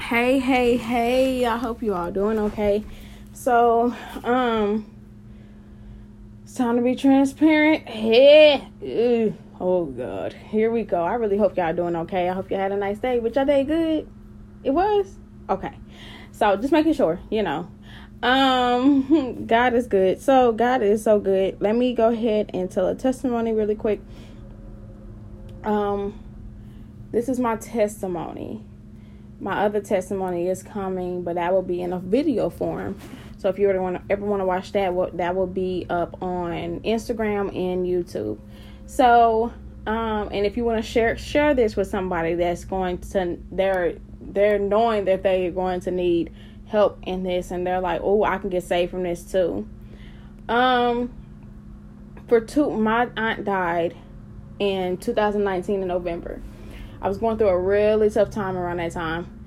Hey, hey, hey. I hope you all doing okay. So, um it's time to be transparent. Hey. Ew. Oh god. Here we go. I really hope y'all doing okay. I hope you had a nice day. But y'all day good? It was? Okay. So just making sure, you know. Um God is good. So God is so good. Let me go ahead and tell a testimony really quick. Um this is my testimony my other testimony is coming, but that will be in a video form. So if you ever want to ever want to watch that, that will be up on Instagram and YouTube. So, um, and if you want to share share this with somebody that's going to they're they're knowing that they are going to need help in this, and they're like, oh, I can get saved from this too. Um, for two, my aunt died in 2019 in November. I was going through a really tough time around that time.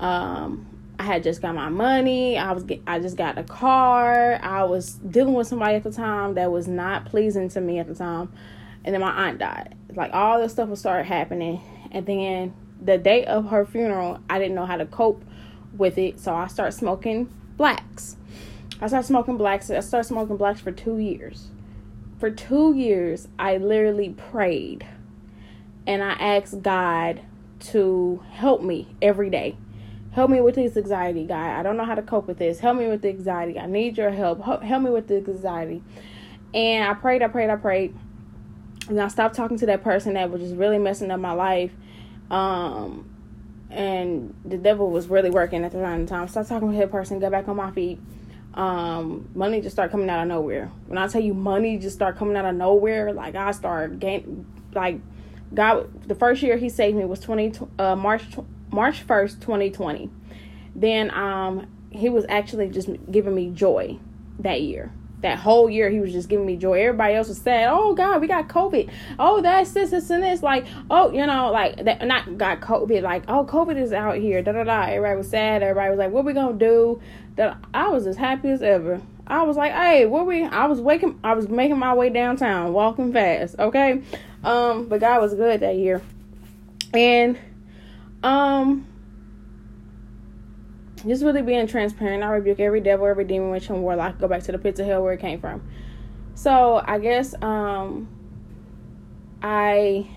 Um, I had just got my money. I was get, I just got a car. I was dealing with somebody at the time that was not pleasing to me at the time, and then my aunt died. Like all this stuff would start happening, and then the day of her funeral, I didn't know how to cope with it, so I started smoking blacks. I started smoking blacks. I started smoking blacks for two years. For two years, I literally prayed and I asked God to help me every day. Help me with this anxiety, God. I don't know how to cope with this. Help me with the anxiety. I need your help. Help me with the anxiety. And I prayed, I prayed, I prayed. And I stopped talking to that person that was just really messing up my life. Um, and the devil was really working at the time. I stopped talking to that person, got back on my feet. Um, money just started coming out of nowhere. When I tell you money just started coming out of nowhere, like I started gain, like God, the first year He saved me was twenty uh, March March first, twenty twenty. Then um, He was actually just giving me joy that year. That whole year, He was just giving me joy. Everybody else was sad. Oh God, we got COVID. Oh, that's this, this, and this. Like, oh, you know, like that. Not got COVID. Like, oh, COVID is out here. Da da da. Everybody was sad. Everybody was like, what we gonna do? That I was as happy as ever. I was like, hey, what we? I was waking. I was making my way downtown, walking fast. Okay, um, but God was good that year. And um just really being transparent. I rebuke every devil, every demon, witch, and warlock. Go back to the pits of hell where it came from. So I guess um I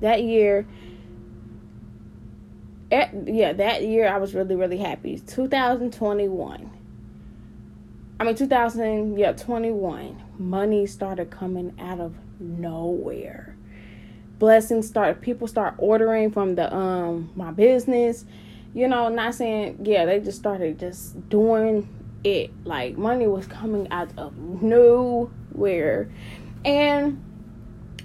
that year at, yeah, that year I was really, really happy. 2021. I mean 2000, yeah, 21. Money started coming out of nowhere. Blessings start people start ordering from the um my business. You know, not saying yeah, they just started just doing it. Like money was coming out of nowhere. And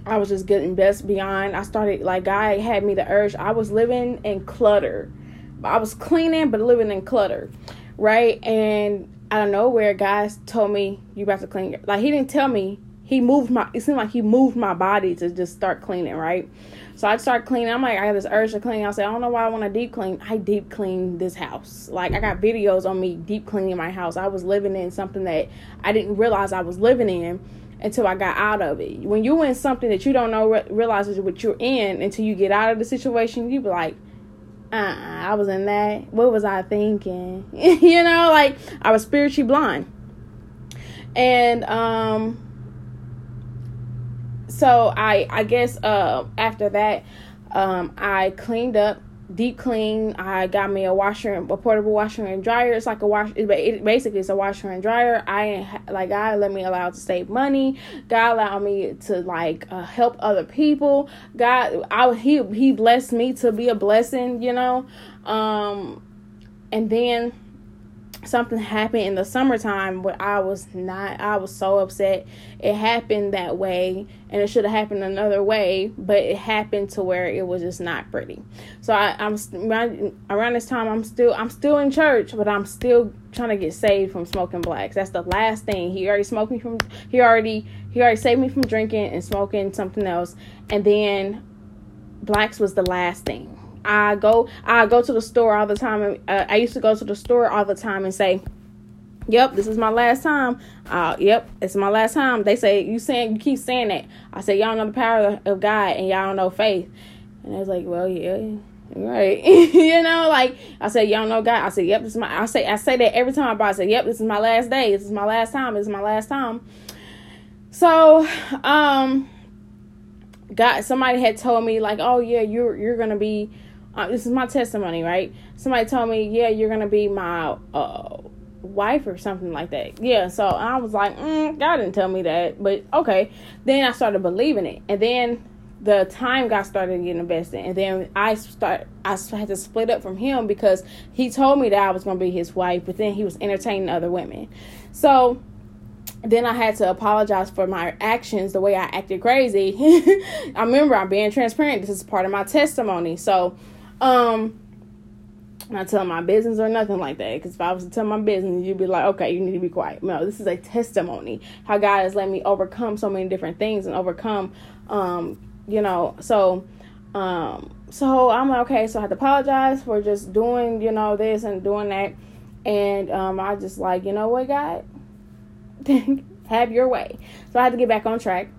I was just getting best beyond. I started like God had me the urge. I was living in clutter. I was cleaning but living in clutter. Right? And out of nowhere, guys told me you about to clean. Like he didn't tell me he moved my it seemed like he moved my body to just start cleaning right? So i start cleaning. I'm like i got this urge to clean. I said i don't know why i want to deep clean. I deep clean this house. Like i got videos on me deep cleaning my house. I was living in something that i didn't realize i was living in until i got out of it. When you're in something that you don't know realizes what you're in until you get out of the situation you be like uh I was in that. What was I thinking? you know, like I was spiritually blind. And um so I I guess uh after that um I cleaned up deep clean. I got me a washer, and, a portable washer and dryer. It's like a wash. It, basically, it's a washer and dryer. I like God let me allow to save money. God allowed me to like uh, help other people. God, I he he blessed me to be a blessing. You know, um, and then something happened in the summertime but I was not I was so upset. It happened that way and it should have happened another way, but it happened to where it was just not pretty. So I, I'm around this time I'm still I'm still in church, but I'm still trying to get saved from smoking blacks. That's the last thing. He already smoked me from he already he already saved me from drinking and smoking something else. And then blacks was the last thing. I go I go to the store all the time. And, uh, I used to go to the store all the time and say, "Yep, this is my last time." Uh, yep, it's my last time. They say you saying you keep saying that. I say y'all know the power of God and y'all know faith. And I was like, well, yeah, Right. you know, like I said, y'all know God. I said, Yep, this is my I say I say that every time I buy. I say, Yep, this is my last day. This is my last time. This is my last time. So, um God somebody had told me like, Oh yeah, you're you're gonna be uh, this is my testimony, right? Somebody told me, Yeah, you're gonna be my uh wife or something like that. Yeah, so I was like, mm, God didn't tell me that, but okay. Then I started believing it, and then the time got started getting invested, and then I start I had to split up from him because he told me that I was to be his wife, but then he was entertaining other women. So then I had to apologize for my actions, the way I acted crazy. I remember I'm being transparent. This is part of my testimony. So, um, I'm not telling my business or nothing like that. Because if I was to tell my business, you'd be like, okay, you need to be quiet. No, this is a testimony. How God has let me overcome so many different things and overcome, um, you know. So, um, so I'm like, okay. So I had to apologize for just doing, you know, this and doing that. And um, I just like, you know what, God, have your way. So I had to get back on track.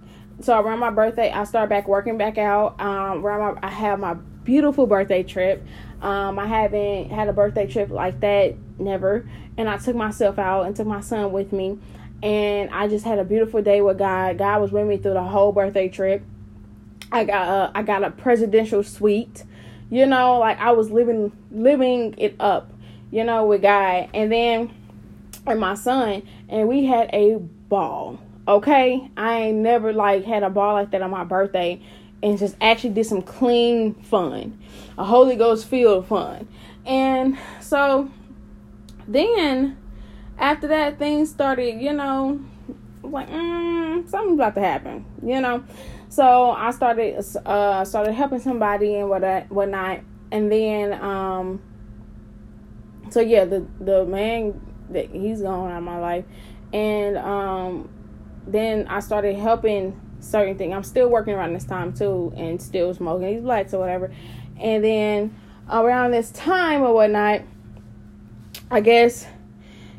So around my birthday, I started back working back out. Um, around my, I have my beautiful birthday trip. Um, I haven't had a birthday trip like that, never. And I took myself out and took my son with me. And I just had a beautiful day with God. God was with me through the whole birthday trip. I got a, I got a presidential suite. You know, like I was living living it up, you know, with God. And then and my son, and we had a ball. Okay? I ain't never like had a ball like that on my birthday and just actually did some clean fun, a Holy Ghost filled fun. And so then after that, things started, you know, like mm, something's about to happen, you know. So I started uh started helping somebody and what whatnot, and then um. So yeah, the the man that he's gone out of my life, and um, then I started helping certain thing. I'm still working around this time too, and still smoking these blacks or whatever. And then around this time or whatnot, I guess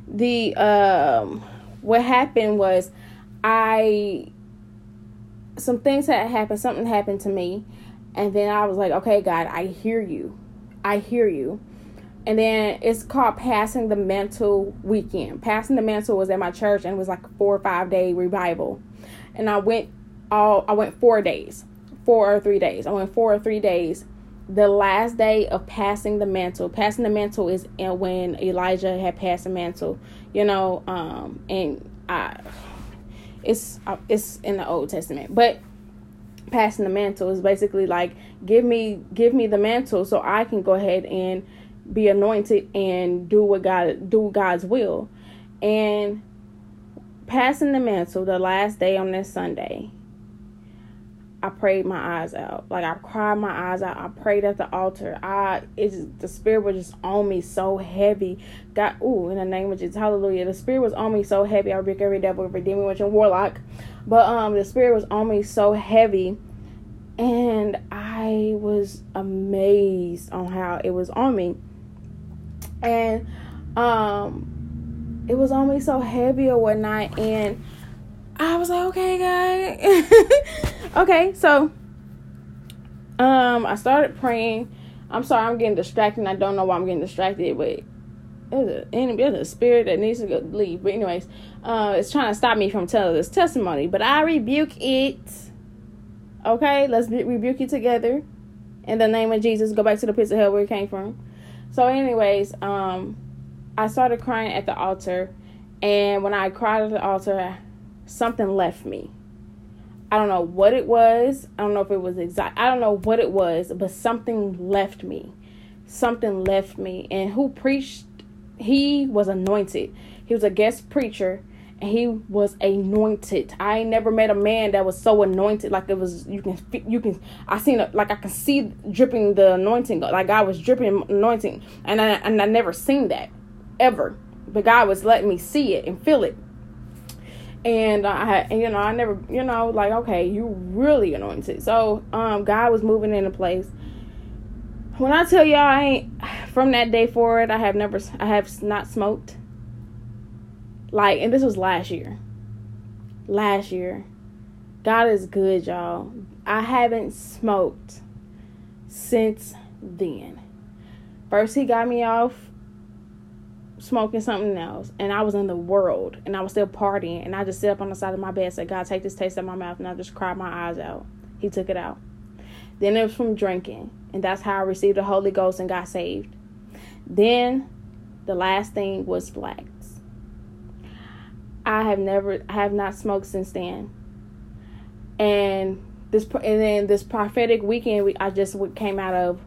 the um, what happened was I some things had happened. Something happened to me, and then I was like, okay, God, I hear you. I hear you. And then it's called Passing the Mantle Weekend. Passing the Mantle was at my church and it was like a four or five day revival. And I went all I went four days, four or three days. I went four or three days. The last day of passing the mantle. Passing the mantle is when Elijah had passed the mantle, you know, um, and I, it's uh, it's in the Old Testament, but passing the mantle is basically like give me give me the mantle so I can go ahead and be anointed and do what God do God's will. And passing the mantle the last day on this Sunday, I prayed my eyes out. Like I cried my eyes out. I prayed at the altar. I it's the spirit was just on me so heavy. God ooh, in the name of Jesus, hallelujah. The spirit was on me so heavy. I rebuke every devil, every demon, witch, and warlock. But um the spirit was on me so heavy. And I was amazed on how it was on me. And um it was on me so heavy or whatnot and I was like, okay, guy. okay, so um, I started praying. I'm sorry, I'm getting distracted. I don't know why I'm getting distracted, but there's a spirit that needs to go leave. But anyways, uh, it's trying to stop me from telling this testimony. But I rebuke it. Okay, let's rebuke it together. In the name of Jesus, go back to the pits of hell where it came from. So, anyways, um, I started crying at the altar, and when I cried at the altar, something left me. I don't know what it was. I don't know if it was exact. I don't know what it was, but something left me. Something left me. And who preached? He was anointed. He was a guest preacher, and he was anointed. I never met a man that was so anointed. Like it was, you can, you can. I seen it. Like I can see dripping the anointing. Like God was dripping anointing, and I and I never seen that ever. But God was letting me see it and feel it and I, had you know, I never, you know, like okay, you really anointed. So, um, God was moving into place. When I tell y'all, I ain't from that day forward. I have never, I have not smoked. Like, and this was last year. Last year, God is good, y'all. I haven't smoked since then. First, he got me off smoking something else, and I was in the world, and I was still partying, and I just sit up on the side of my bed, and said, "God, take this taste out of my mouth," and I just cried my eyes out. He took it out. Then it was from drinking, and that's how I received the Holy Ghost and got saved. Then, the last thing was flax. I have never, I have not smoked since then, and this, and then this prophetic weekend, we I just came out of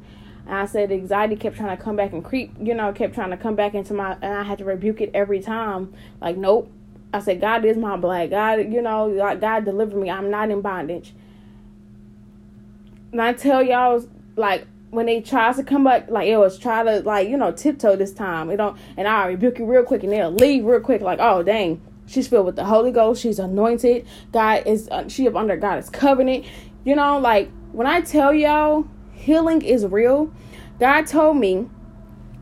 and I said anxiety kept trying to come back and creep, you know, kept trying to come back into my, and I had to rebuke it every time. Like, nope. I said, God is my black. God, you know, God deliver me. I'm not in bondage. And I tell y'all, like, when they tries to come back, like it was try to like you know tiptoe this time. You know, and I rebuke you real quick, and they'll leave real quick. Like, oh dang, she's filled with the Holy Ghost. She's anointed. God is uh, she up under God's covenant. You know, like when I tell y'all healing is real. God told me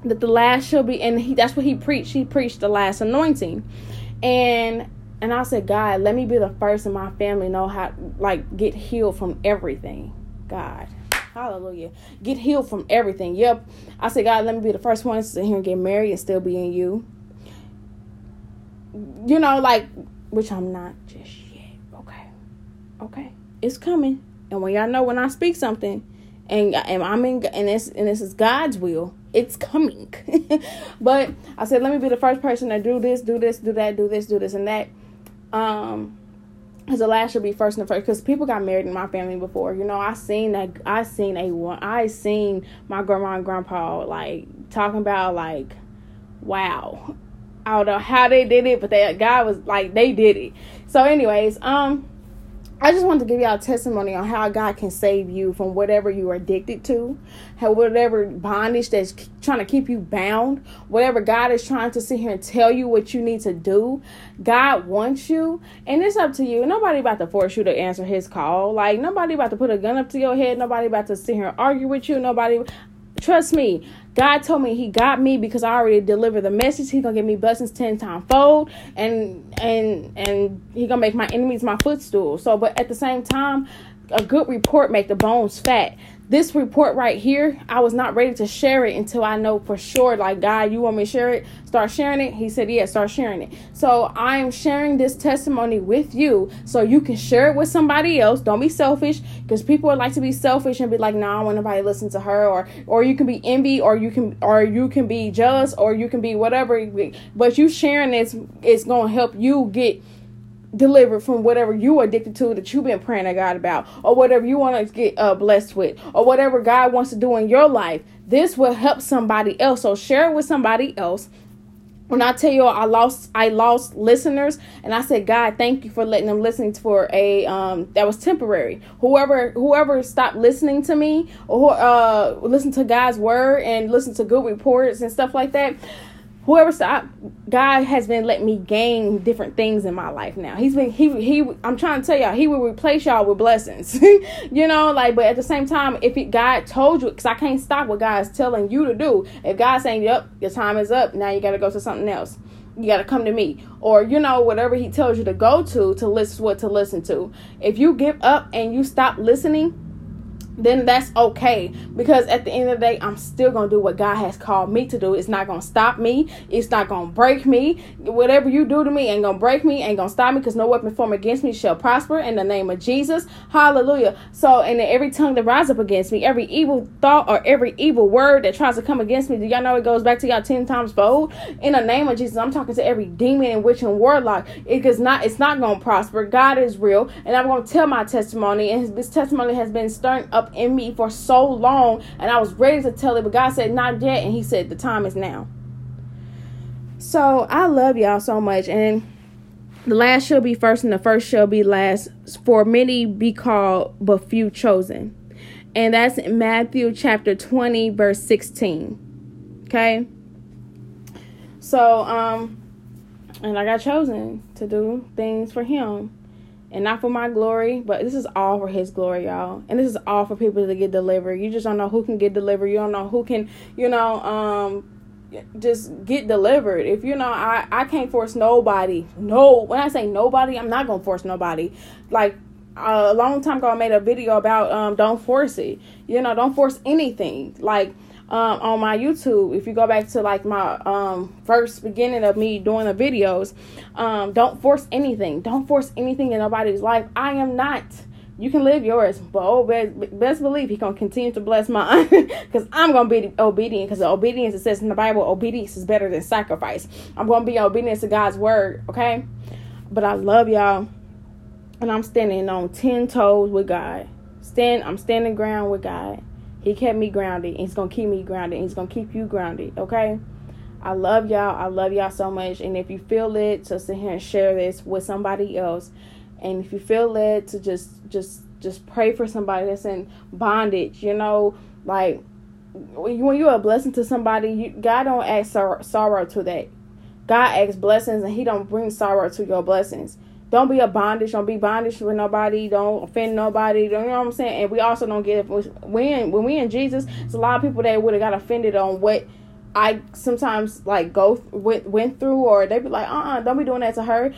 that the last shall be, and he, that's what he preached. He preached the last anointing, and and I said, God, let me be the first in my family know how like get healed from everything. God, Hallelujah, get healed from everything. Yep, I said, God, let me be the first one to sit here and get married and still be in you. You know, like which I'm not just yet. Okay, okay, it's coming. And when y'all know when I speak something, and and I'm in and this and this is God's will. It's coming. but I said, let me be the first person to do this, do this, do that, do this, do this, and that. Um, as the last should be first and first because people got married in my family before. You know, I seen that. I seen a one. I seen my grandma and grandpa like talking about like, wow. I don't know how they did it, but that guy was like they did it. So, anyways, um, I just want to give y'all testimony on how God can save you from whatever you are addicted to, how whatever bondage that's trying to keep you bound, whatever God is trying to sit here and tell you what you need to do. God wants you, and it's up to you. Nobody about to force you to answer His call. Like nobody about to put a gun up to your head. Nobody about to sit here and argue with you. Nobody. Trust me, God told me He got me because I already delivered the message. He's gonna give me blessings ten times fold, and and and He gonna make my enemies my footstool. So, but at the same time, a good report make the bones fat this report right here, I was not ready to share it until I know for sure, like, God, you want me to share it? Start sharing it. He said, Yeah, start sharing it. So I am sharing this testimony with you so you can share it with somebody else. Don't be selfish because people would like to be selfish and be like, nah, I want nobody to listen to her, or or you can be envy, or you can or you can be jealous, or you can be whatever. But you sharing this is gonna help you get delivered from whatever you addicted to that you've been praying to God about, or whatever you want to get uh, blessed with, or whatever God wants to do in your life. This will help somebody else. So share it with somebody else. When I tell you I lost I lost listeners and I said God thank you for letting them listen for a um that was temporary. Whoever whoever stopped listening to me or uh listen to God's word and listen to good reports and stuff like that whoever stop God has been letting me gain different things in my life now. He's been he he I'm trying to tell y'all he will replace y'all with blessings. you know, like but at the same time if it, God told you cuz I can't stop what God's telling you to do. If God's saying, "Yep, your time is up. Now you got to go to something else." You got to come to me or you know whatever he tells you to go to to listen what to listen to. If you give up and you stop listening, then that's okay. Because at the end of the day i'm still gonna do what god has called me to do. It's not gonna stop me. It's not gonna break me. Whatever you do to me ain't gonna break me ain't gonna stop me because no weapon formed against me shall prosper in the name of jesus. Hallelujah. So and every tongue that rises up against me every evil thought or every evil word that tries to come against me do y'all know it goes back to y'all 10 times fold? In the name of jesus i'm talking to every demon and witch and warlock. It is not it's not gonna prosper. God is real. And i'm gonna tell my testimony and this testimony has been stirring up in me for so long and I was ready to tell it, but God said, Not yet. And He said, The time is now. So I love y'all so much. And the last shall be first, and the first shall be last. For many be called, but few chosen. And that's in Matthew chapter 20, verse 16. Okay. So, um, and I got chosen to do things for him and not for my glory, but this is all for his glory, y'all. And this is all for people to get delivered. You just don't know who can get delivered. You don't know who can, you know, um just get delivered. If you know, I I can't force nobody. No, when I say nobody, I'm not going to force nobody. Like a long time ago I made a video about um don't force it. You know, don't force anything. Like um, on my YouTube, if you go back to like my um, first beginning of me doing the videos, um, don't force anything. Don't force anything in nobody's life. I am not. You can live yours, but oh, best, best believe He gonna continue to bless mine, because I'm gonna be obedient. Because obedience, it says in the Bible, obedience is better than sacrifice. I'm gonna be obedient to God's word, okay? But I love y'all, and I'm standing on ten toes with God. Stand, I'm standing ground with God. He kept me grounded. He's gonna keep me grounded. He's gonna keep you grounded. Okay. I love y'all. I love y'all so much. And if you feel led to sit here and share this with somebody else, and if you feel led to just just just pray for somebody that's in bondage, you know, like when you're a blessing to somebody, you, God don't add sorrow, sorrow to that. God adds blessings, and He don't bring sorrow to your blessings. Don't be a bondage. Don't be bondage with nobody. Don't offend nobody. You know what I'm saying? And we also don't get when when we in Jesus. It's a lot of people that would have got offended on what I sometimes like go went went through, or they be like, uh, uh-uh, don't be doing that to her.